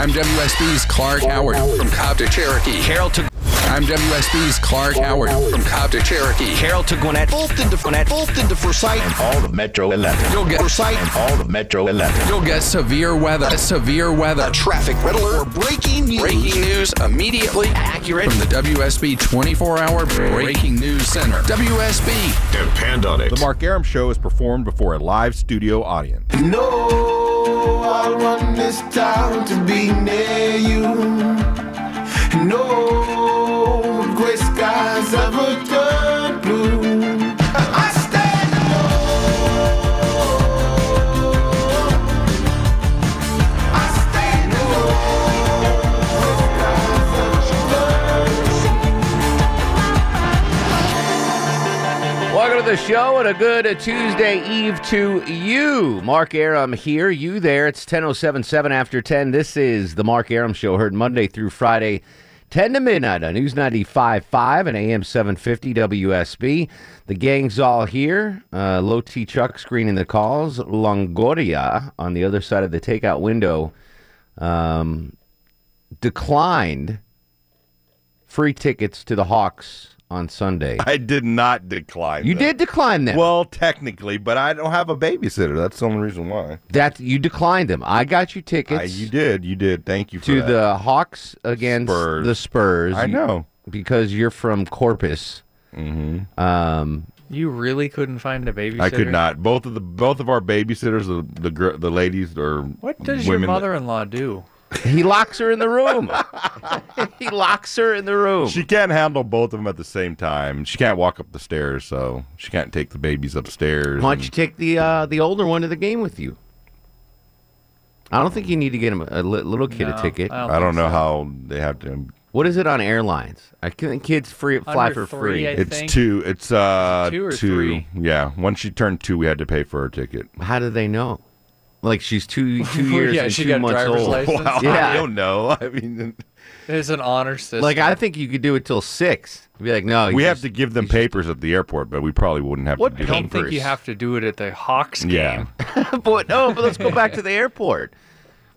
I'm WSB's Clark Howard from Cobb to Cherokee. Carroll to I'm WSB's Clark Howard from Cobb to Cherokee. Carroll to Gwinnett. Fulton to Gwinnett. Fulton to Forsyth. and all of Metro Atlanta. You'll get Forsyth. And all of Metro Atlanta. you'll get severe weather. Severe weather. A traffic red alert. Or breaking news. Breaking news immediately accurate from the WSB 24-hour Breaking News Center. WSB. Depend on it. The Mark Arum Show is performed before a live studio audience. No, I want this town to be near you. No gray skies show and a good Tuesday Eve to you. Mark Arum here, you there. It's 10.077 after 10. This is the Mark Arum Show, heard Monday through Friday, 10 to midnight on News 95.5 and AM 750 WSB. The gang's all here. Uh, Low T Chuck screening the calls. Longoria on the other side of the takeout window um, declined free tickets to the Hawks on Sunday. I did not decline. You them. did decline them. Well, technically, but I don't have a babysitter. That's the only reason why. That you declined them. I got you I, tickets you did. You did. Thank you for that. to that. the Hawks against Spurs. the Spurs. I You- know. because you're from Corpus. Mm-hmm. Um, You really couldn't find a babysitter? I could not. Both of the both of our babysitters, the the, the ladies or What does your women that- mother-in-law do? He locks her in the room. he locks her in the room. She can't handle both of them at the same time. She can't walk up the stairs, so she can't take the babies upstairs. Why don't and- you take the uh, the older one to the game with you? I don't think you need to get him a li- little kid No, a ticket. I don't I don't know so. how they have to. What is it on airlines? I think kids free fly Under for three, free. I It's think. two. It's uh Two or three? Yeah. Once she turned two, we had to pay for her ticket. How do they know? Like she's two two years Yeah, and she two got a months driver's old. license. Well, Yeah. I don't know. I mean, It's an honor system. Like I think you could do it till six. Be like, no, we you have just- to give them papers at the airport, but we probably wouldn't have What to I do don't them. think you have to do it at the Hawks game. Yeah. but no, but let's go back to the airport.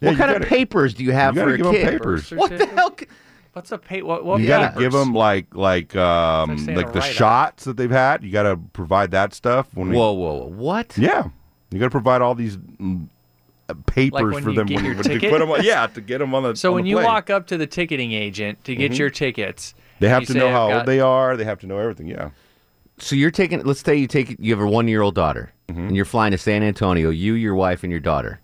Yeah, what you kind of gotta- papers do you have you for gotta a give 'em kid? papers. What the Certificate? hell? c- What's a pay? What? what You got to give them like like um It's like like the write-up. shots that they've had. You got to provide that stuff. When we, Whoa, whoa, whoa! What? Yeah, you got to provide all these mm, papers when for you them get when your you to put them. On, yeah, to get them on the. So on when the you plane. Mm-hmm. walk up to the ticketing agent to get your tickets, they have to know how got- old they are. They have to know everything. Yeah. So you're taking. Let's say you take. You have a one-year-old daughter, Mm-hmm. and you're flying to San Antonio. You, your wife, and your daughter.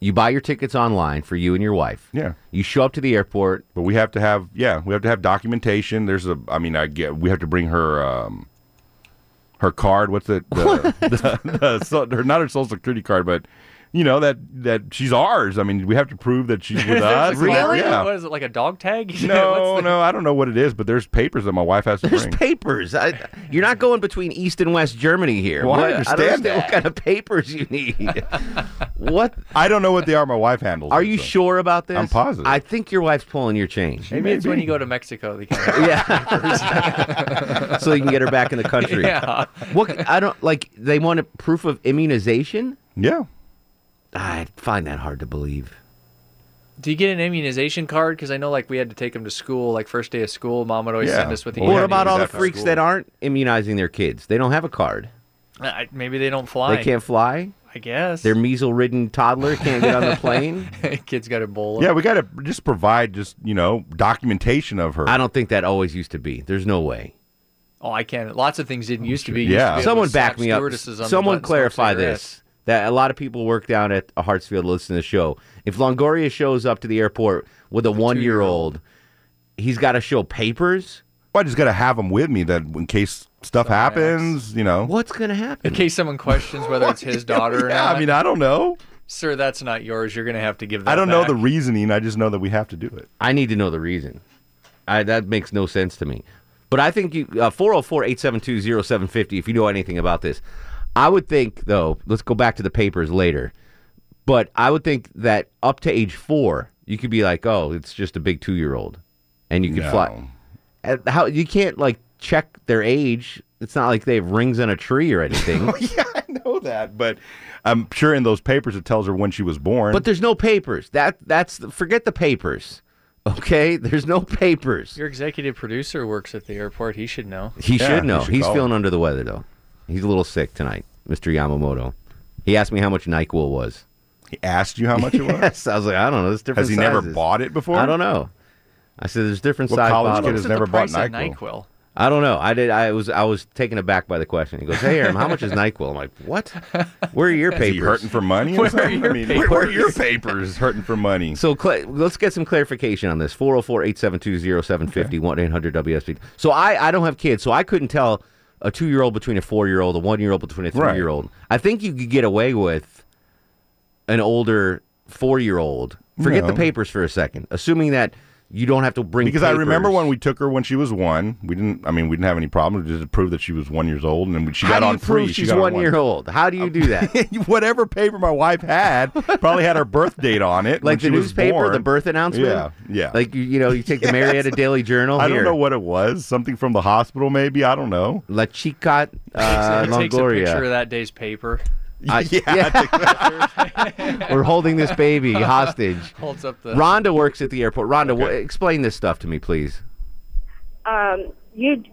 You buy your tickets online for you and your wife. Yeah. You show up to the airport. But we have to have yeah, we have to have documentation. There's a I mean I get we have to bring her um her card. What's it? The, the, the, so, her not her social security card, but you know that that she's ours. I mean we have to prove that she's with us. Really? Yeah. What is it like a dog tag? No, the- no, I don't know what it is, but there's papers that my wife has to There's bring. papers. I, you're not going between East and West Germany here. Well, I What- don't understand understand what kind of papers you need. what? I don't know what they are. My wife handles. Are it, you so. sure about this? I'm positive. I think your wife's pulling your chain. Maybe it's when you go to Mexico. They kind of, Yeah. so you can get her back in the country. yeah. What I don't like. They want a proof of immunization. Yeah. I find that hard to believe. Do you get an immunization card? Because I know, like, we had to take them to school, like first day of school. Mom would always Yeah. send us with the. Well, what about all the freaks that aren't immunizing their kids? They don't have a card. I- Maybe they don't fly. They can't fly. I guess. Their measle-ridden toddler can't get on the plane. Kids got Ebola. Yeah, we got to just provide just you know documentation of her. I don't think that always used to be. There's no way. Oh, I can't. Lots of things didn't used to be. Used Yeah. to be able to Someone slap back me up. stewardesses on the Someone butt and smoke clarify cigarettes. This. That a lot of people work down at Hartsfield listen to the show. If Longoria shows up to the airport with a one-year-old, he's got to show papers. I just got to have them with me that in case stuff happens, you know. What's going to happen? In case someone questions whether it's his daughter or yeah, not. I mean, I don't know. Sir, that's not yours. You're going to have to give that I don't know the reasoning. I just know that we have to do it. I need to know the reason. I, that makes no sense to me. But I think you uh, 404-872-0750 if you know anything about this. I would think though, let's go back to the papers later. But I would think that up to age 4, you could be like, "Oh, it's just a big 2-year-old." And you could No. fly. How you can't like check their age. It's not like they have rings on a tree or anything. oh, yeah, I know that, but I'm sure in those papers it tells her when she was born. But there's no papers. That that's forget the papers. Okay, there's no papers. Your executive producer works at the airport. He should know. He Yeah, should know. you should He's call feeling under the weather though. He's a little sick tonight, Mr. Yamamoto. He asked me how much Nyquil was. he asked you how much it was. Yes, I was like, I don't know. There's different. Has he never bought it before? I don't know. I said there's different What size college kid has never bought price of NyQuil. NyQuil? I don't know. I did. I was. I was taken aback by the question. He goes, "Hey, Aaron, how much is Nyquil?" I'm like, "What? Where are your Is papers?" he hurting for money? Or Where are your I mean, where, where are your papers hurting for money? So cla let's get some clarification on this. 404-872-0750, 1-800-WSB. So I, I don't have kids, so I couldn't tell a two-year-old between a four-year-old, a one-year-old between a three-year-old. I think you could get away with an older four-year-old. Forget the papers for a second, assuming that you don't have to bring Because I remember when we took her when she was one. We didn't. I mean, we didn't have any problem. Just to prove that she was one years old, and then she How got do on you prove free. She she's got on one year old? How do you do that? Whatever paper my wife had probably had her birth date on it. when like the she was newspaper, born. the birth announcement? Yeah, yeah. Like, you, you know, you take the Marietta Daily Journal. I don't know what it was. Something from the hospital, maybe. I don't know. La Chicat uh, He takes a Longoria. picture of that day's paper, I- We're holding this baby hostage. holds up the. Rhonda works at the airport. Rhonda, wha- explain this stuff to me, please. um, you,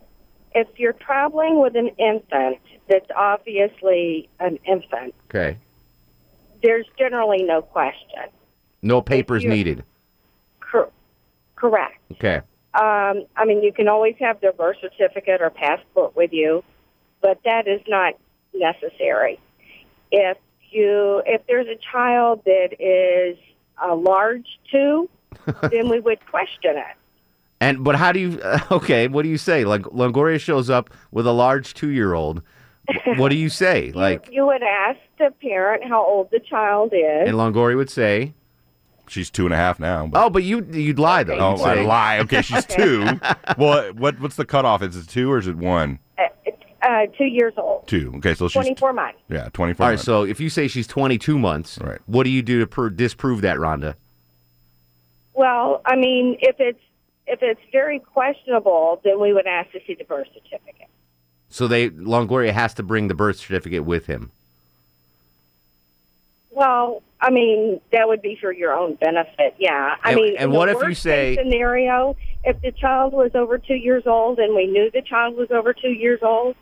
if you're traveling with an infant that's obviously an infant, Okay. there's generally no question. No papers needed. Cor- correct. Okay. Um, I mean, you can always have their birth certificate or passport with you, but that is not necessary. If you, if there's a child that is a large two, then we would question it. And but how do you? okay, what do you say? Like Longoria shows up with a large two-year-old. What do you say? Like, You would ask the parent how old the child is. and Longoria would say, She's two and a half now. But, "Oh, but you you'd lie though. oh, I lie. Okay, she's two. well, what what's the cutoff? Is it two or is it one? uh, uh, two years old, Two. Okay, so she's 24 months. yeah, twenty four. All right. So if you say she's 22 months, Right. what do you do to pro- disprove that, Rhonda? Well, I mean, if it's if it's very questionable, then we would ask to see the birth certificate. So they Longoria has to bring the birth certificate with him. Well, I mean, that would be for your own benefit. Yeah. I And- mean, and in what if you worst say- scenario, if the child was over two years old and we knew the child was over two years old,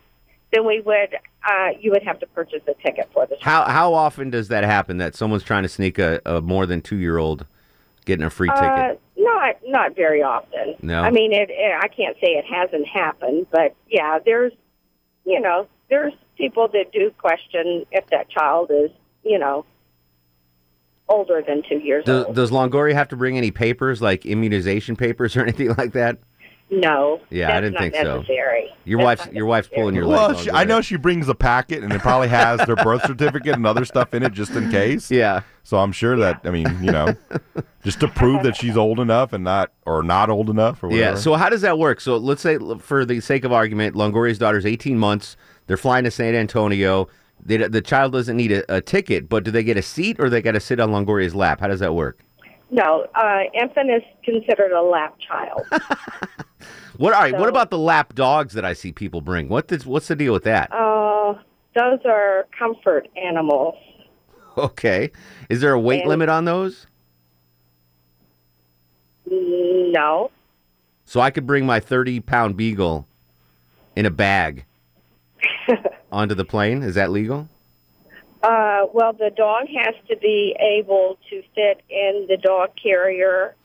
then we would uh, you would have to purchase a ticket for the child. How how often does that happen? That someone's trying to sneak a, a more than two year old getting a free Uh, ticket? not not very often. No? I mean, it, it. I can't say it hasn't happened, but yeah, there's, you know, there's people that do question if that child is, you know, older than two years Does, old. does Longoria have to bring any papers like immunization papers or anything like that? No. Yeah, I didn't not think so. Your That's wife's your wife's pulling your leg. Well, she, I know she brings a packet, and it probably has their birth certificate and other stuff in it just in case. Yeah. So I'm sure that I mean, you know, just to prove that she's old enough and not or not old enough or whatever. Yeah. So how does that work? So let's say, for the sake of argument, Longoria's daughter's 18 months. They're flying to San Antonio. They, the child doesn't need a, a ticket, but do they get a seat or they got to sit on Longoria's lap? How does that work? No, uh, infant is considered a lap child. What? All right. what about the lap dogs that I see people bring? What? Does, what's the deal with that? uh, those are comfort animals. Okay. Is there a weight And- limit on those? No. So I could bring my 30 pound beagle in a bag onto the plane. Is that legal? Uh, well, the dog has to be able to fit in the dog carrier,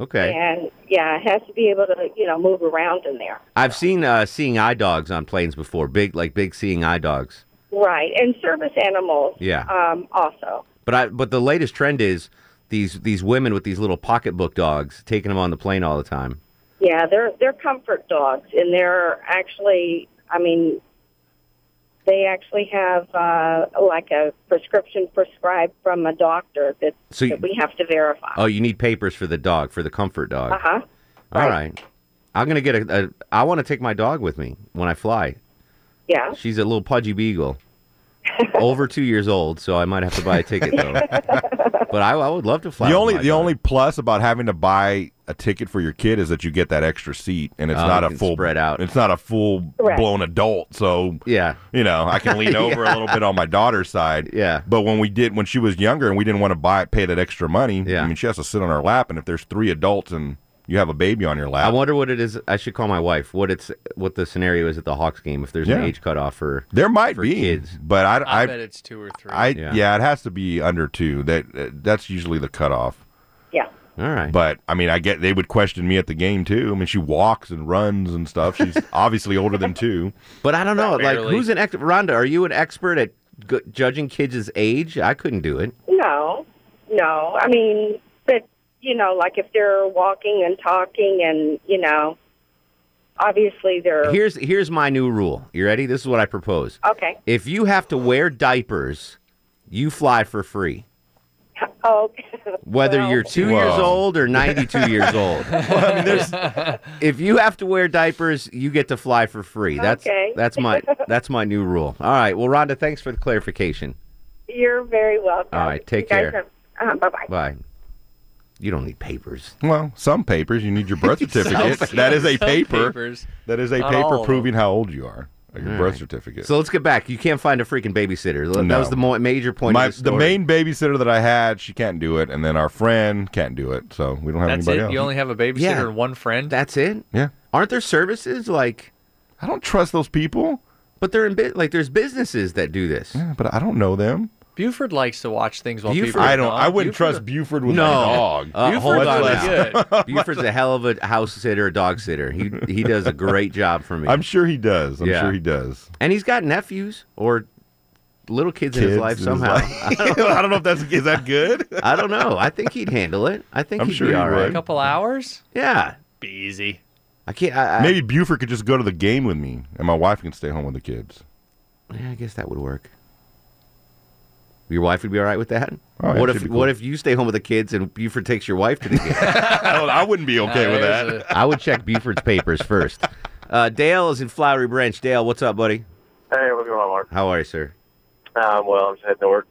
Okay. and yeah, it has to be able to, you know, move around in there. I've seen uh, seeing eye dogs on planes before. Big, like big seeing eye dogs. Right, and service animals. Yeah. Um, also. But I, but the latest trend is these these women with these little pocketbook dogs taking them on the plane all the time. Yeah, they're they're comfort dogs, and they're actually, I mean, they actually have uh, like a prescription prescribed from a doctor that, So you- that we have to verify. Oh, you need papers for the dog, for the comfort dog. Uh huh. All right. I'm gonna get a. a I want to take my dog with me when I fly. Yeah. She's a little pudgy beagle, over two years old, so I might have to buy a ticket though. but I, I would love to fly. The only the dog. only plus about having to buy a ticket for your kid is that you get that extra seat, and it's Oh, not a full spread out. It's not a full Correct. blown adult, so yeah, you know I can lean over a little bit on my daughter's side. Yeah. But when we did when she was younger and we didn't want to buy pay that extra money, Yeah. I mean she has to sit on her lap, and if there's three adults and you have a baby on your lap. I wonder what it is. I should call my wife. What it's what the scenario is at the Hawks game. If there's an age cutoff for there might for be kids. but I I, I, bet it's two or three. I Yeah. yeah. it has to be under two. That uh, that's usually the cutoff. Yeah. All right. But I mean, I get they would question me at the game too. I mean, she walks and runs and stuff. She's obviously older than two. But I don't know. Like, Barely. who's an ex- Rhonda? Are you an expert at g- judging kids' age? I couldn't do it. No, no. I mean, but you know, like if they're walking and talking, and you know, obviously they're Here's here's my new rule. You ready? This is what I propose. okay. If you have to wear diapers, you fly for free. Oh, Whether well, you're two years old or 92 years old. if you have to wear diapers, you get to fly for free. That's Okay. that's my that's my new rule. All right. Well, Rhonda, thanks for the clarification. You're very welcome. All right, take You care. have- uh, bye bye. Bye. You don't need papers. Well, some papers you need your birth certificate. that is a paper. papers. That is a Not paper proving how old you are. Like your All birth right. certificate. So let's get back. You can't find a freaking babysitter. That No. was the mo- major point My, of the the story. main babysitter that I had, she can't do it, and then our friend can't do it. So we don't have That's anybody it. else. You only have a babysitter Yeah. and one friend. That's it. yeah, Aren't there services like? I don't trust those people. But they're in bit like there's businesses that do this. Yeah, but I don't know them. Buford likes to watch things while Buford- people. I are don't. gone. I wouldn't Buford- trust Buford with No. my dog. Uh, Buford's hold on really now. good. Buford's a hell of a house sitter, a dog sitter. He he does a great job for me. I'm sure he does. I'm Yeah. sure he does. and he's got nephews or little kids, in his life in his somehow. life. I don't know if that's is that good. I don't know. I think he'd handle it. I think I'm he'd sure be he all would. right. A couple hours. Yeah. Be easy. I can't. I, I, Maybe Buford could just go to the game with me, and my wife can stay home with the kids. Yeah, I guess that would work. Your wife would be all right with that. Oh, yeah, what if be What if you stay home with the kids and Buford takes your wife to the game? I, wouldn't be okay with that. I would check Buford's papers first. Uh, Dale is in Flowery Branch. Dale, what's up, buddy? Hey, what's going on, Mark? How are you, sir? Um, well, I'm just heading to work.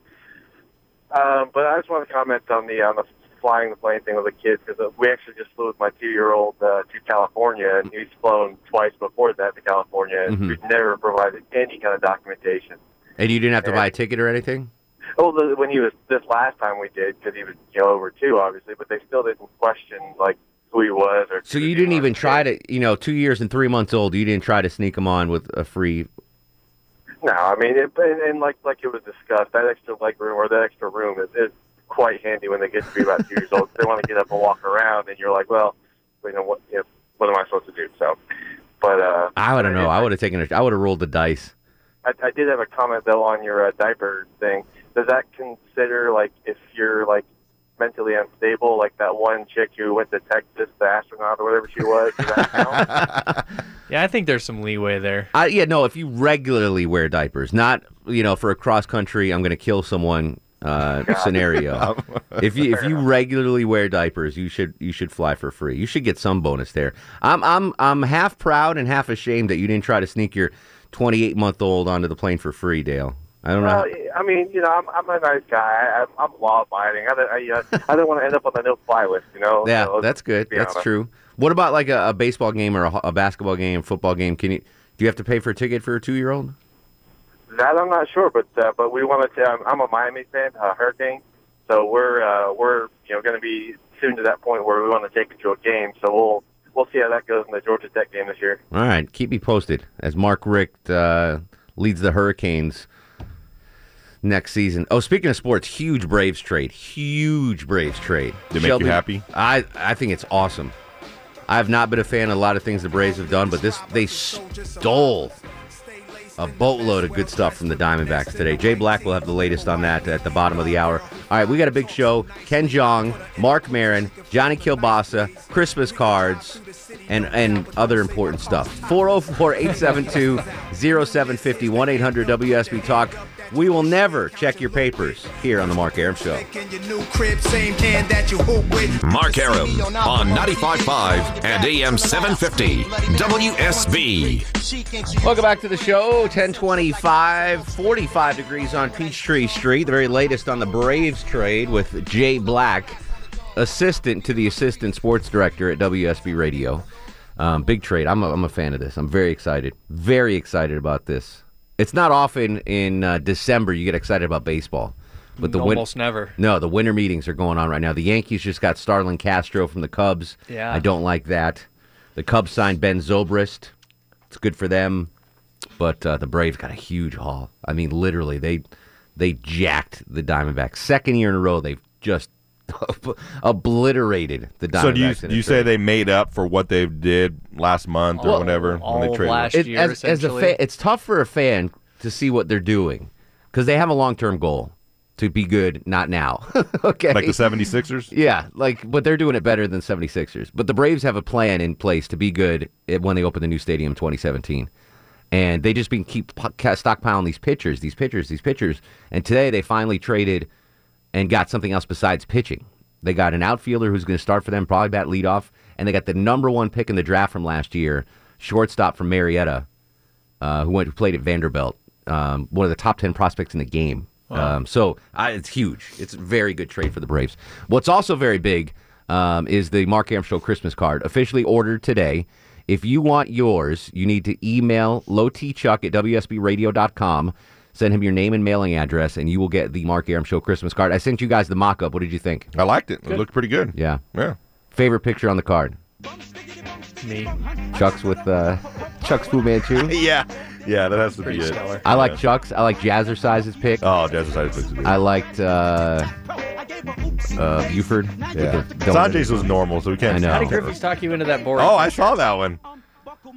Um, but I just want to comment on the on the flying the plane thing with the kids because we actually just flew with my two-year-old uh, to California, and he's flown twice before that to California, and Mhm. we've never provided any kind of documentation. And you didn't have to Yeah. buy a ticket or anything? Oh, the, when he was this last time we did because he was you know over two, obviously, but they still didn't question like who he was or. So you didn't even try to, you know, two years and three months old, you didn't try to sneak him on with a free. No, I mean, it, and, and like like it was discussed, that extra leg room or that extra room is, is quite handy when they get to be about two years old. They want to get up and walk around, and you're like, well, you know what? You know, what am I supposed to do? So, but uh, I don't know. I would have taken a, I would have rolled the dice. I, I did have a comment though on your uh, diaper thing. Does that consider like if you're like mentally unstable, like that one chick who went to Texas, the astronaut or whatever she was? Does that count? Yeah, I think there's some leeway there. I, yeah, no, if you regularly wear diapers, not, you know, for a cross country, I'm going to kill someone uh, scenario. if you if you regularly wear diapers, you should you should fly for free. You should get some bonus there. I'm I'm I'm half proud and half ashamed that you didn't try to sneak your 28 month old onto the plane for free, Dale. I don't know. I mean, you know, I'm, I'm a nice guy. I, I'm, I'm law abiding. I, don't- I, uh, I don't want to end up on the no fly list. You know. Yeah, So, that's good. That's honest. true. What about like a, a baseball game or a, a basketball game, football game? Can you do you have to pay for a ticket for a two year old? That I'm not sure, but uh, but we want to. I'm, I'm a Miami fan, uh, Hurricane. So we're uh, we're you know going to be soon to that point where we want to take it to a game. So we'll we'll see how that goes in the Georgia Tech game this year. All right, keep me posted as Mark Richt uh, leads the Hurricanes next season. Oh, speaking of sports, huge Braves trade, huge Braves trade. They make you happy? I I think it's awesome. I have not been a fan of a lot of things the Braves have done, but this they stole a boatload of good stuff from the Diamondbacks today. Jay Black will have the latest on that at the bottom of the hour. All right, we got a big show. Ken Jeong, Marc Maron, Johnny Kilbasa, Christmas cards, and, and other important stuff. 404 872 0750 1 800 WSB Talk. We will never check your papers here on The Mark Arum Show. Mark Arum on 95.5 and AM 750 WSB. Welcome back to the show. 1025, 45 degrees on Peachtree Street. The very latest on the Braves trade with Jay Black, assistant to the assistant sports director at WSB Radio. Um, big trade. I'm a, I'm a fan of this. I'm very excited. Very excited about this. It's not often in uh, December you get excited about baseball. But the win- Almost never. No, the winter meetings are going on right now. The Yankees just got Starlin Castro from the Cubs. Yeah. I don't like that. The Cubs signed Ben Zobrist. It's good for them. But uh, the Braves got a huge haul. I mean, literally, they they jacked the Diamondbacks. Second year in a row, they've just obliterated the Diamondbacks. So do you do you say they made up for what they did last month or Well, whatever when they traded? It- as, as a fan, it's tough for a fan to see what they're doing because they have a long term goal to be good, not now. okay, Like the 76ers? Yeah, like but they're doing it better than 76ers. But the Braves have a plan in place to be good at- when they open the new stadium in 2017. And they just been keep stockpiling these pitchers, these pitchers, these pitchers. And today they finally traded and got something else besides pitching. They got an outfielder who's going to start for them, probably bat leadoff, and they got the number one pick in the draft from last year, shortstop from Marietta, uh, who went who played at Vanderbilt, um, one of the top ten prospects in the game. Um, so I, it's huge. It's a very good trade for the Braves. What's also very big um, is the Mark Show Christmas card, officially ordered today. If you want yours, you need to email lowtchuck at wsbradio.com. Send him your name and mailing address, and you will get the Mark Arum Show Christmas card. I sent you guys the mock up. What did you think? I liked it. It looked pretty good. Yeah. Yeah. Favorite picture on the card? Me. Chuck's with uh, Chuck's Fu Manchu. yeah. Yeah, that has to Pretty be it. I like Yeah. Chuck's. I like Jazzercise's pick. Oh, Jazzercise picks it. I liked uh, uh, Buford. Yeah. with the donut. Sanjay's was normal, so we can't. I know. How did Griffey's talk you into that board? Oh, I saw that one.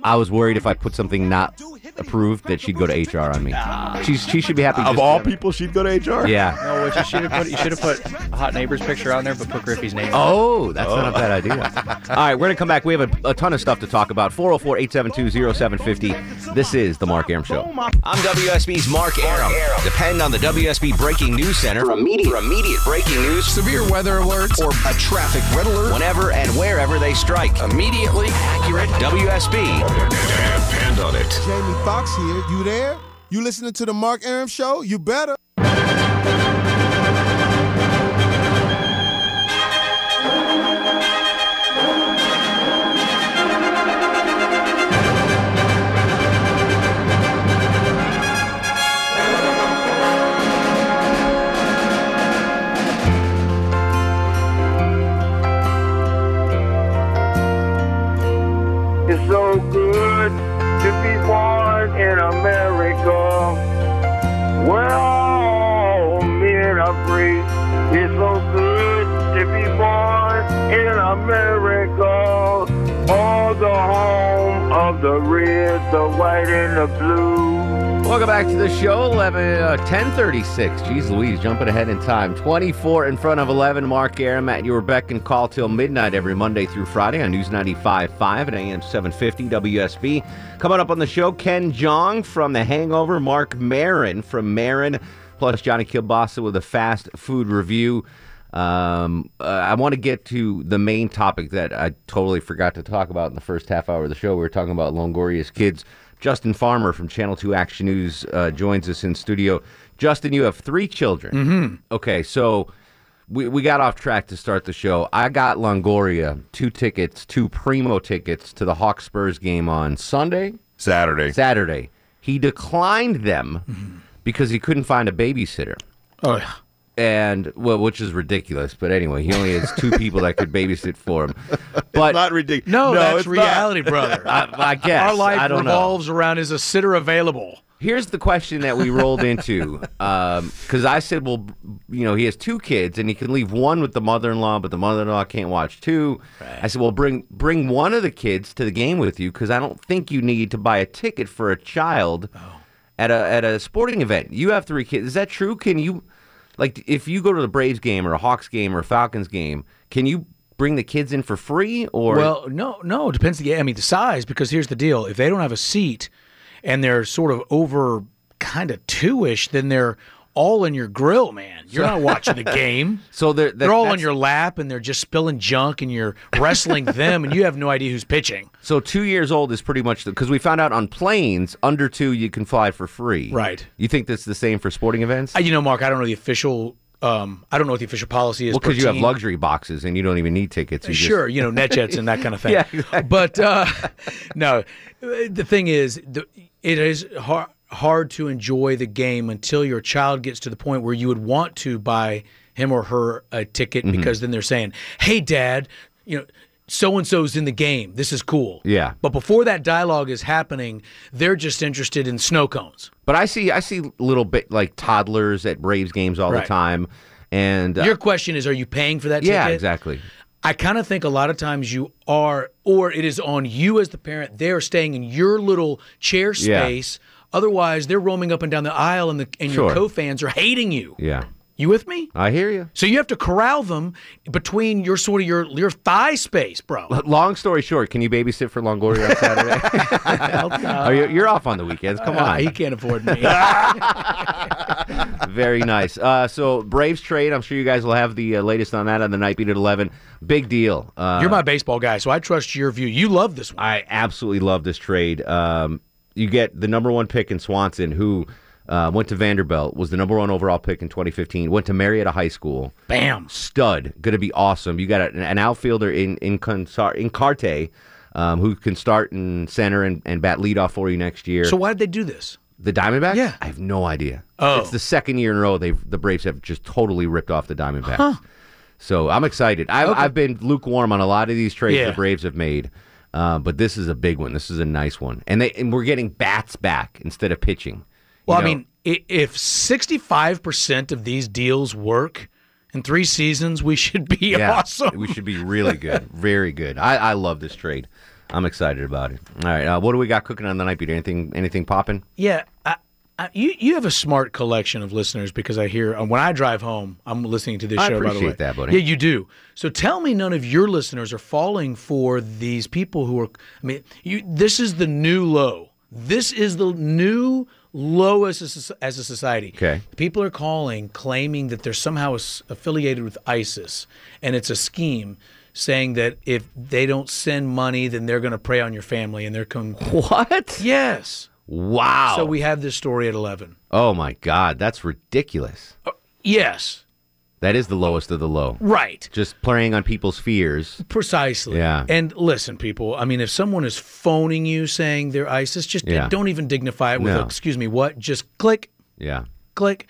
I was worried if I put something not approved that she'd go to HR on me. She's she should be happy. Of all people, she'd go to HR. Yeah. No, what you should have put, you should have put a hot neighbor's picture on there, but put Griffey's name. Oh, that's not a bad idea. All right, we're going to come back. We have a, a ton of stuff to talk about. 404 872 0750. This is The Mark Arum Show. I'm WSB's Mark Arum. Depend on the WSB Breaking News Center for immediate, for immediate breaking news, severe weather alerts, or a traffic red alert whenever and wherever they strike. Immediately accurate WSB. Depend on it. Jamie Foxx here. You there? You listening to the Mark Arum Show? You better. The red, the white, and the blue. Welcome back to the show. 11, uh, 1036. Jeez Louise, jumping ahead in time. 24 in front of 11. Mark Arum at your beck and call till midnight every Monday through Friday on News 95.5 and AM 750 WSB. Coming up on the show, Ken Jeong from The Hangover, Marc Maron from Maron, plus Johnny Kilbasa with a fast food review. Um, uh, I want to get to the main topic that I totally forgot to talk about in the first half hour of the show. We were talking about Longoria's kids. Justin Farmer from Channel 2 Action News uh, joins us in studio. Justin, you have three children. Mhm. Okay, so we, we got off track to start the show. I got Longoria two tickets, two primo tickets to the Hawks Spurs game on Sunday, Saturday. Saturday. He declined them because he couldn't find a babysitter. Oh, yeah. And well, which is ridiculous. But anyway, he only has two people that could babysit for him. But not ridiculous. No, that's it's not. reality, brother. I, I guess Our life I don't know. revolves around is a sitter available? Here's the question that we rolled into um, because I said, well, you know, he has two kids and he can leave one with the mother-in-law, but the mother-in-law can't watch two. I said, well, bring bring one of the kids to the game with you because I don't think you need to buy a ticket for a child oh. at a at a sporting event. You have three kids. Is that true? Can you, like, if you go to the Braves game or a Hawks game or a Falcons game, can you bring the kids in for free or Well, no, no, it depends. The, I mean, the size. Because here's the deal: if they don't have a seat, and they're sort of over kind of two-ish, then they're all in your grill, man. You're not watching the game. So they're they're all on your lap, and they're just spilling junk, and you're wrestling them, and you have no idea who's pitching. So two years old is pretty much because we found out on planes under two you can fly for free. Right. You think that's the same for sporting events? Uh, you know, Mark, I don't know the official. Um, I don't know what the official policy is. well, because you have luxury boxes and you don't even need tickets. You just- sure, you know, NetJets and that kind of thing. Yeah, But uh, no, the thing is, the, it is hard, hard to enjoy the game until your child gets to the point where you would want to buy him or her a ticket Mm-hmm. because then they're saying, "Hey, Dad, you know." So and so's in the game. This is cool. Yeah. But before that dialogue is happening, they're just interested in snow cones. But I see I see little bit like toddlers at Braves games all Right. the time, and uh, Your question is, are you paying for that yeah, ticket? exactly. I kind of think a lot of times you are, or it is on you as the parent. They're staying in your little chair Yeah. Otherwise, they're roaming up and down the aisle, and the and your co-fans are hating you. Yeah, You with me? I hear you. So you have to corral them between your sort of your your thigh space, bro. Long story short, can you babysit for Longoria on Saturday? oh, you're, you're off on the weekends. Come Uh, on. he can't afford me. Very nice. Uh, so Braves trade. I'm sure you guys will have the uh, latest on that on the night beat at 11. Big deal. Uh, You're my baseball guy, so I trust your view. You love this one. I absolutely love this trade. Um, you get the number one pick in Swanson, who uh, went to Vanderbilt, was the number one overall pick in 2015, went to Marietta High School. Bam. Stud. Going to be awesome. You got a, an outfielder in in, Consar- Inciarte um, who can start in center and, and bat leadoff for you next year. So why did they do this? The Diamondbacks? Yeah. I have no idea. Oh. It's the second year in a row they've the Braves have just totally ripped off the Diamondbacks. Huh. So I'm excited. I've, Okay. I've been lukewarm on a lot of these trades Yeah. the Braves have made, uh, but this is a big one. This is a nice one, and they and we're getting bats back instead of pitching. Well, I mean, if 65% of these deals work in three seasons, we should be yeah, awesome. We should be really good, very good. I, I love this trade. I'm excited about it. All right, uh, what do we got cooking on the night beat? Anything anything popping? Yeah, I, you you have a smart collection of listeners because I hear uh, when I drive home, I'm listening to this I show. by the way, appreciate that, buddy. Yeah, you do. So tell me, none of your listeners are falling for these people who are. I mean, you. This is the new low. This is the new low as a, as a society. Okay. People are calling, claiming that they're somehow affiliated with ISIS, and it's a scheme saying that if they don't send money, then they're going to prey on your family, and they're com- What? Yes. Wow. So we have this story at 11. oh my God, that's ridiculous. Uh, yes, That is the lowest of the low. right. Just playing on people's fears. Precisely. Yeah. And listen, people, I mean, if someone is phoning you saying they're ISIS, just Yeah. don't even dignify it with, No. a, excuse me, what? Just click, Yeah. Click.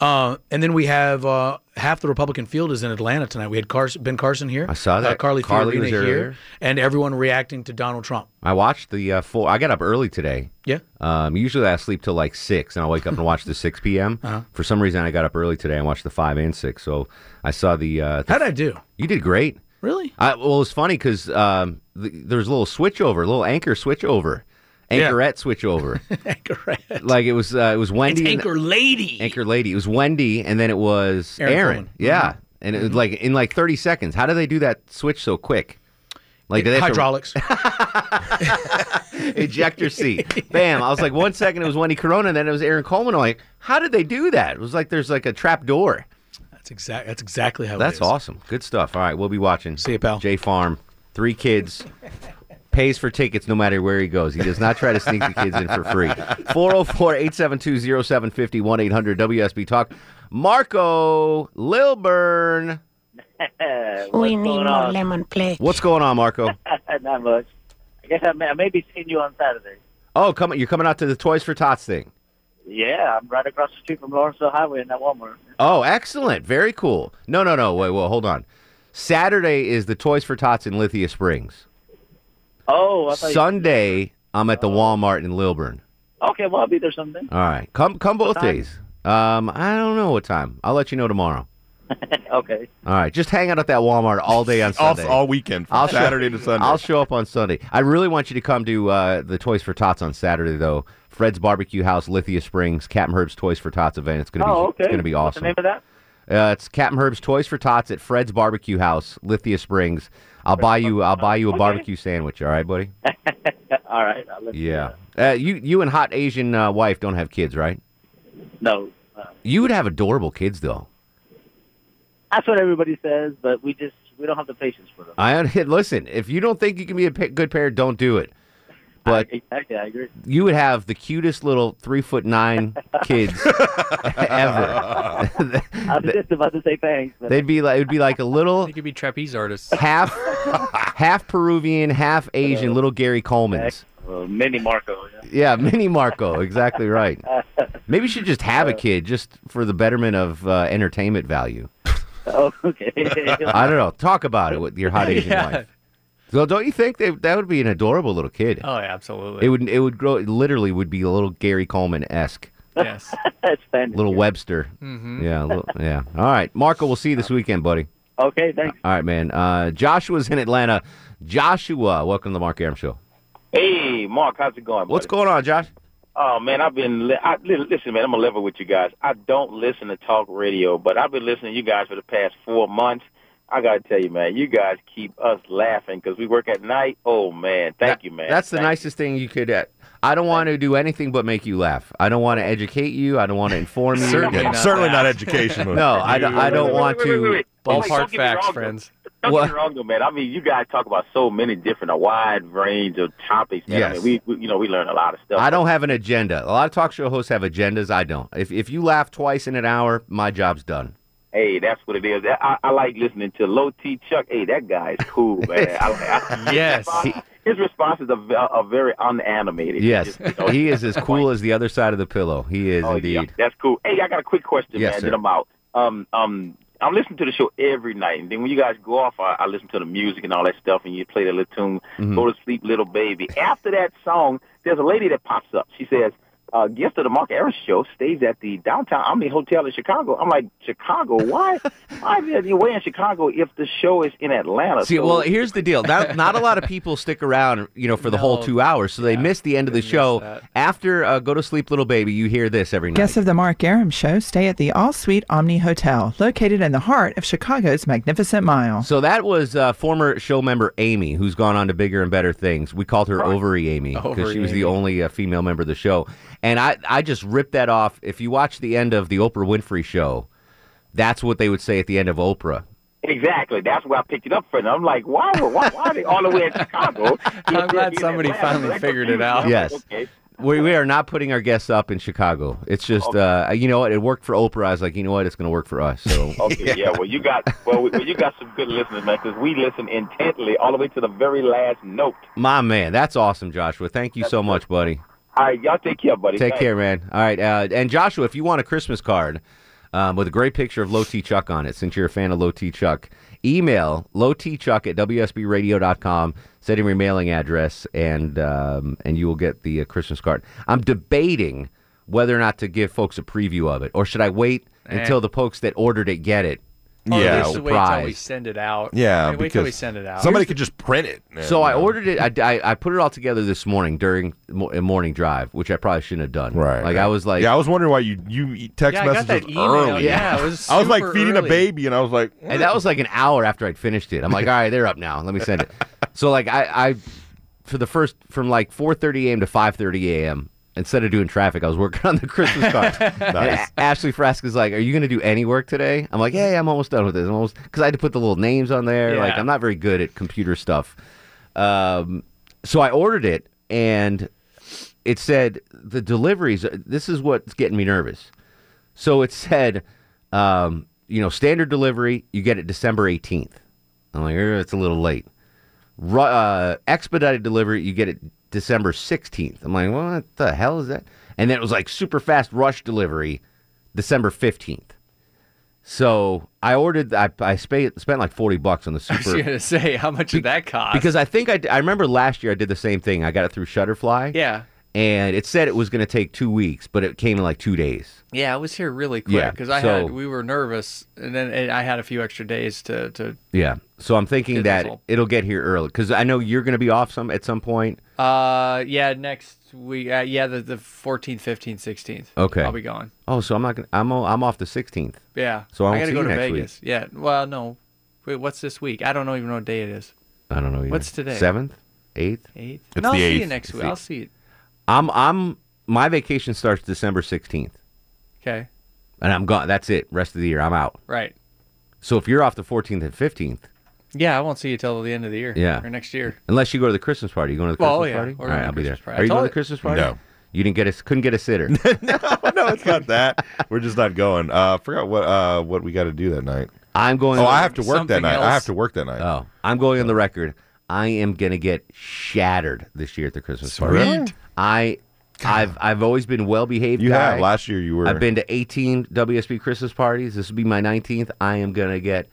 Uh, and then we have uh, half the Republican field is in Atlanta tonight. We had Carson, Ben Carson here. I saw Uh, that. Carly, Carly Fiorina here. earlier. And everyone reacting to Donald Trump. I watched the uh, full. I got up early today. Yeah. Um, usually I sleep till like six, and I'll wake up and watch the six p.m. Uh-huh. For some reason, I got up early today and watched the five and six. So I saw the. Uh, the How'd I do? you did great. Really? I, well, it's funny because um, th- there's a little switch over, a little anchor switch over, Yeah. Anchorette switch over. Anchorette. like it was, uh, it was It's Wendy. and- Anchor Lady. Anchor lady. It was Wendy, and then it was Aaron Aaron. Coleman. Yeah, Mhm. and it was like in like 30 seconds. How do they do that switch so quick? Like do they have to- Hydraulics. ejector seat. Bam! I was like, one second it was Wendy Corona, and then it was Aaron Coleman. I'm like, how did they do that? It was like there's like a trap door. That's exact. That's exactly how. That's it is. awesome. Good stuff. All right, we'll be watching. See you, pal. J Farm, three kids. Pays for tickets no matter where he goes. He does not try to sneak the kids in for free. 404 872 0750 800 WSB Talk. Marco Lilburn. we need more lemon play. What's going on, Marco? Not much. I guess I may, I may be seeing you on Saturday. Oh, come, you're coming out to the Toys for Tots thing. Yeah, I'm right across the street from Lawrenceville Highway in that Walmart. Oh, excellent. Very cool. No, no, no. Wait, well, hold on. Saturday is the Toys for Tots in Lithia Springs. Oh, I thought you- Sunday, I'm at the Walmart in Lilburn. Okay, well, I'll be there someday. All right. Come come both days. Um, I don't know what time. I'll let you know tomorrow. okay. All right. Just hang out at that Walmart all day on All- Sunday. all weekend, from I'll Saturday show, to Sunday. I'll show up on Sunday. I really want you to come to uh, the Toys for Tots on Saturday, though. Fred's Barbecue House, Lithia Springs, Captain Herb's Toys for Tots event. It's gonna be oh, okay. it's gonna be What's the awesome. name of that? Uh, it's Captain Herb's Toys for Tots at Fred's Barbecue House, Lithia Springs. I'll buy you. I'll buy you a Okay. barbecue sandwich. All right, buddy. All right. I'll let you Yeah. Uh, you you and hot Asian uh, wife don't have kids, right? No. Uh, You would have adorable kids, though. that's what everybody says, but we just we don't have the patience for them. I listen. If you don't think you can be a good parent, don't do it. But Exactly, I agree. you would have the cutest little three foot nine kids ever. I was just about to say thanks. But They'd be like it would be like a little They could be trapeze artists. half half Peruvian, half Asian little Gary Coleman's. uh, mini Marco. Yeah. Yeah, mini Marco, exactly right. Maybe you should just have a kid just for the betterment of uh, entertainment value. Oh, okay. I don't know. Talk about it with your hot Asian Yeah. wife. So don't you think they, that would be an adorable little kid? Oh, yeah, absolutely. It would it would grow it literally would be a little Gary Coleman esque. Yes. That's fantastic. Little Webster. Mhm. Yeah, little, yeah. All right. Marco, we'll see you this weekend, buddy. Okay, thanks. All right, man. Uh, Joshua's in Atlanta. Joshua, welcome to the Mark Arum Show. Hey, Mark, how's it going? Buddy? What's going on, Josh? Oh man, I've been li- I, listen, man. I'm gonna level with you guys. I don't listen to talk radio, but I've been listening to you guys for the past four months. I gotta tell you, man, you guys keep us laughing because we work at night. Oh man, thank you, man. That's the Thank nicest thing you could. Uh, I don't want to do anything but make you laugh. I don't want to educate you. I don't want to inform you. Certainly not certainly not educational. No, I don't. I don't want Wait, wait, wait, to. wait, wait. Ballpark Don't get me facts, wrong, friends. Don't What? get me wrong, though, man. I mean, you guys talk about so many different, a wide range of topics. Man. Yes. I mean, we, we, you know, we learn a lot of stuff. I don't have an agenda. A lot of talk show hosts have agendas. I don't. If if you laugh twice in an hour, my job's done. Hey, that's what it is. I, I like listening to Low T Chuck. Hey, that guy is cool, man. I, I, Yes. His responses are, are very unanimated. Yes, Just, you know, he is as cool as the other side of the pillow. He is Oh, indeed. yeah, that's cool. Hey, I got a quick question, Yes, man. sir. Then I'm out. Um, um, I'm listening to the show every night, and then when you guys go off, I, I listen to the music and all that stuff, and you play the little tune, Mhm. "Go to Sleep, Little Baby." After that song, there's a lady that pops up. She says, uh, "Guest of the Mark Harris Show stays at the downtown Omni Hotel in Chicago." I'm like, "Chicago? Why? why are you away in Chicago if the show is in Atlanta?" See, So- well, here's the deal. Not, not a lot of people stick around, you know, for the whole two hours, so they miss the end of the show. After uh, "Go to Sleep, Little Baby," you hear this every night. Guests of the Mark Arum Show stay at the All Suite Omni Hotel, located in the heart of Chicago's Magnificent Mile. So that was uh, former show member Amy, who's gone on to bigger and better things. We called her Ovary Amy because she was the only uh, female member of the show. And I, I just ripped that off. If you watch the end of the Oprah Winfrey show, that's what they would say at the end of Oprah. Exactly. That's where I picked it up from. I'm like, why, why, why are they all the way in Chicago? I'm glad somebody finally figured it out. Yes. Okay. We, we are not putting our guests up in Chicago. It's just, uh, you know what? It worked for Oprah. I was like, you know what? It's going to work for us. So Okay, yeah. Well, you got well, well, you got some good listeners, man, because we listen intently all the way to the very last note. my man, that's awesome, Joshua. Thank you so much, buddy. All right, y'all take care, buddy. Take Thanks. care, man. All right, uh, and Joshua, if you want a Christmas card um, with a great picture of Low T Chuck on it, since you're a fan of Low T Chuck, email lowtchuck at wsbradio.com. Send him your mailing address, and um, and you will get the uh, Christmas card. I'm debating whether or not to give folks a preview of it, or should I wait Eh. until the folks that ordered it get it? Oh, Yeah, just wait till we surprise. send it out. Yeah, Wait, wait till we because send it out. somebody could just print it. So I ordered it. I, I, I put it all together this morning during a morning drive, which I probably shouldn't have done. Right. Like I was like, yeah, I was wondering why you you text Yeah, I got messages that email. early. Yeah, it was I was like feeding early. a baby, and I was like, And that was like an hour after I'd finished it. I'm like, all right, they're up now. Let me send it. So like I, I for the first from like 4:30 a.m. to 5:30 a.m. Instead of doing traffic, I was working on the Christmas card. And Nice. Ashley Frasca is like, "Are you going to do any work today?" I'm like, "Yeah, yeah, I'm almost done with this." I'm almost because I had to put the little names on there. Like I'm not very good at computer stuff. Um, so I ordered it, and it said the deliveries. This is what's getting me nervous. So it said, um, you know, standard delivery, you get it December 18th. I'm like, "Eh, it's a little late. Ru- uh, expedited delivery, you get it December 16th. I'm like, what the hell is that? And then it was like super fast rush delivery, December 15th. So I ordered, I, I spent, spent like 40 bucks on the super. I was super. gonna say, how much did that cost? Because I think I, I remember last year I did the same thing. I got it through Shutterfly. yeah, and it said it was going to take two weeks, but it came in like two days. Yeah, I was here really quick Yeah, because I so- had we were nervous, and then and I had a few extra days to to. Yeah. So I'm thinking that it'll get here early because I know you're going to be off some at some point. Uh, yeah, next week. Uh, yeah, the the 14th, 15th, 16th. Okay. I'll be gone. Oh, so I'm not gonna. I'm I'm off the 16th. Yeah. So I, won't gotta go to Vegas. Yeah. Well, no. Wait, what's this week? I don't know even know what day it is. I don't know. Either. What's today? Seventh, eighth. Eighth. No, I'll the see you next It's week. I'll see it. I'm I'm my vacation starts December 16th, Okay. and I'm gone. That's it. Rest of the year, I'm out. Right. So if you're off the 14th and 15th, Yeah, I won't see you till the end of the year. yeah, Or next year. unless you go to the Christmas party. You going to the Well, Christmas yeah, party? we're All going to I'll be there. Christmas party. Are you going to the Christmas party? No. You didn't get a couldn't get a sitter. no, no, it's not that. We're just not going. Uh, I forgot what uh, what we got to do that night. I'm going. Oh, I have to work that night. I have to work that night. Oh, I'm going on the record. I am gonna get shattered this year at the Christmas party. Really? I, I've I've always been well behaved. You guy. have. Last year you were. I've been to 18 WSB Christmas parties. This will be my 19th. I am gonna get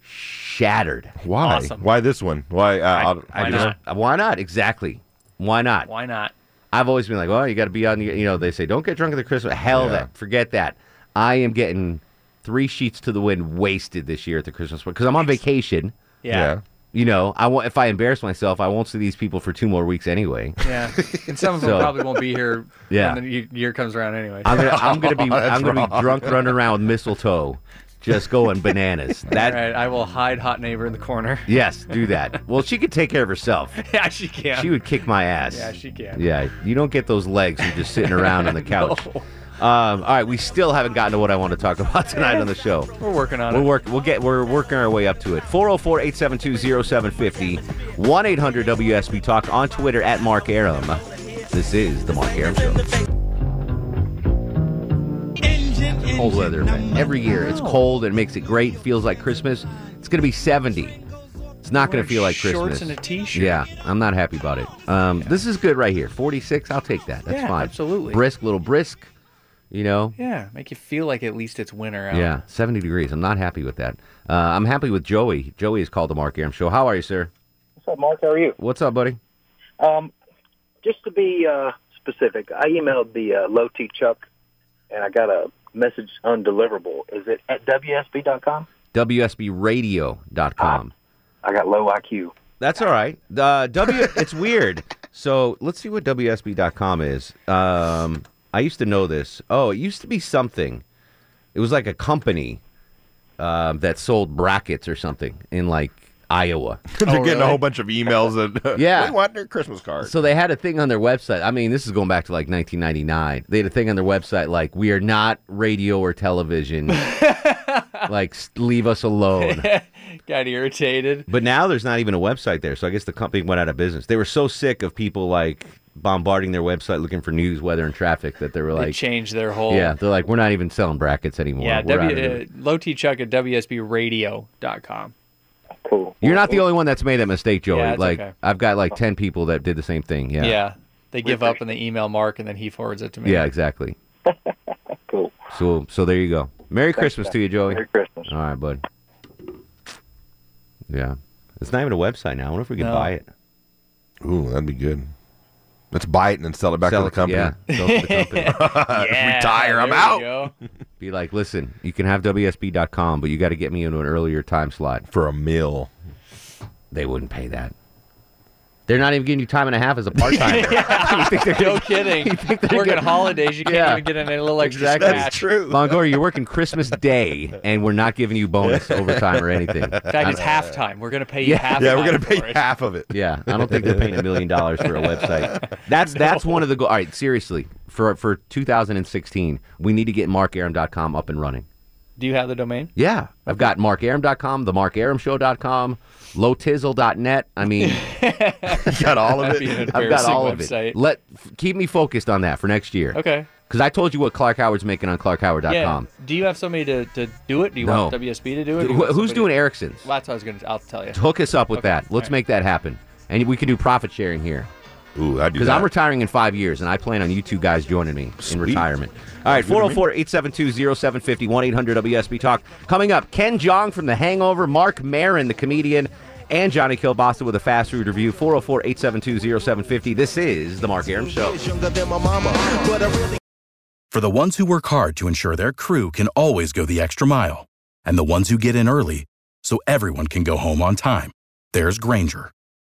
shattered. Why? Why this one? Why? Uh, I'll- I I'll just- just- why not? Exactly. Why not? Why not? I've always been like, well, you got to be on the, you know, they say don't get drunk at the Christmas. Hell, Yeah. that forget that. I am getting three sheets to the wind wasted this year at the Christmas because I'm on vacation. Yeah. Yeah. You know, I won't, if I embarrass myself, I won't see these people for two more weeks anyway. Yeah. And some of them So- probably won't be here Yeah. when the year comes around anyway. I'm gonna, I'm gonna be, That's I'm gonna be drunk running around with mistletoe, just going bananas. That, All right, I will hide hot neighbor in the corner. yes, do that. Well, she could take care of herself. yeah, she can. She would kick my ass. Yeah, she can. Yeah, you don't get those legs from just sitting around on the couch. Um, all right, we still haven't gotten to what I want to talk about tonight on the show. We're working on it. We're it. work, we'll get we're working our way up to it. 404-872-0750, 1-800-WSB Talk on Twitter at Mark Arum. This is the Mark Arum Show. Cold weather event. Every year it's cold and it makes it great. Feels like Christmas. It's going to be 70. It's not going to feel like Christmas. shorts Christmas. and a t-shirt. Yeah, I'm not happy about it. Um, This is good right here. 46. I'll take that. That's Yeah, fine. absolutely. Brisk, little brisk. You know. Yeah, make you feel like at least it's winter out. Yeah, 70 degrees. I'm not happy with that. Uh, I'm happy with Joey. Joey is called the Mark Arum Show. How are you, sir? What's up, Mark? How are you? What's up, buddy? Um, just to be uh, specific, I emailed the uh, Low T Chuck, and I got a message undeliverable. Is it at WSB.com? WSBRadio.com. I got low IQ. That's all right. Uh, w. it's weird. So let's see what WSB.com is. Um, I used to know this. Oh, it used to be something. It was like a company um, that sold brackets or something in like Iowa. They're getting a whole bunch of emails and Yeah. we want their Christmas card. So they had a thing on their website. I mean, this is going back to like 1999. They had a thing on their website like, "We are not radio or television. like, leave us alone." Got irritated. But now there's not even a website there. So I guess the company went out of business. They were so sick of people like bombarding their website looking for news, weather, and traffic that they were They like, changed their whole. "Yeah, they're like, we're not even selling brackets anymore. Yeah, We're out w, of uh, it." low T Chuck at WSBRadio.com. Cool. You're not the only one that's made that mistake, Joey. Yeah, like okay. I've got like ten people that did the same thing. Yeah. Yeah. They give up and they email Mark and then he forwards it to me. Yeah, exactly. cool. So so there you go. Merry Christmas man. to you, Joey. Merry Christmas. All right, bud. Yeah. It's not even a website now. I wonder if we can No. buy it. Ooh, that'd be good. Let's buy it and then sell it back Sell to the company. Yeah, sell to the company. Retire. I'm out. Be like, listen, you can have WSB.com, but you got to get me into an earlier time slot. For a meal. They wouldn't pay that. They're not even giving you time and a half as a part time. Yeah. no kidding. You think they're Working holidays, you can't Yeah. even get in a little extra Exactly. scratch. That's true. Longoria, you're working Christmas Day, and we're not giving you bonus overtime or anything. In fact, it's halftime. We're gonna pay you Yeah. half. Yeah, time we're gonna pay it. half of it. Yeah, I don't think they're paying a million dollars for a website. That's that's one of the goals. all right. Seriously, for for 2016, we need to get MarkArum.com up and running. Do you have the domain? Yeah, I've got MarkArum.com, the MarkArumShow.com, lowtizzle.net. I mean, got all of an I've got all of website. it. Let keep me focused on that for next year. Okay. Because I told you what Clark Howard's making on ClarkHoward.com. Yeah. Do you have somebody to, to do it? Do you No. want WSB to do it? do Wh- who's somebody- doing Erickson's? Well, that's what I was gonna. I'll tell you. Hook us up with Okay. that. Let's right. make that happen, and we can do profit sharing here. Ooh, I do Because. I'm retiring in five years, and I plan on you two guys joining me in retirement. All right, 404 872 0750 1 800 WSB Talk. Coming up, Ken Jeong from The Hangover, Marc Maron, the comedian, and Johnny Kilbasa with a fast food review. 404 872 0750. This is The Mark Arum Show. For the ones who work hard to ensure their crew can always go the extra mile, and the ones who get in early so everyone can go home on time, there's Grainger,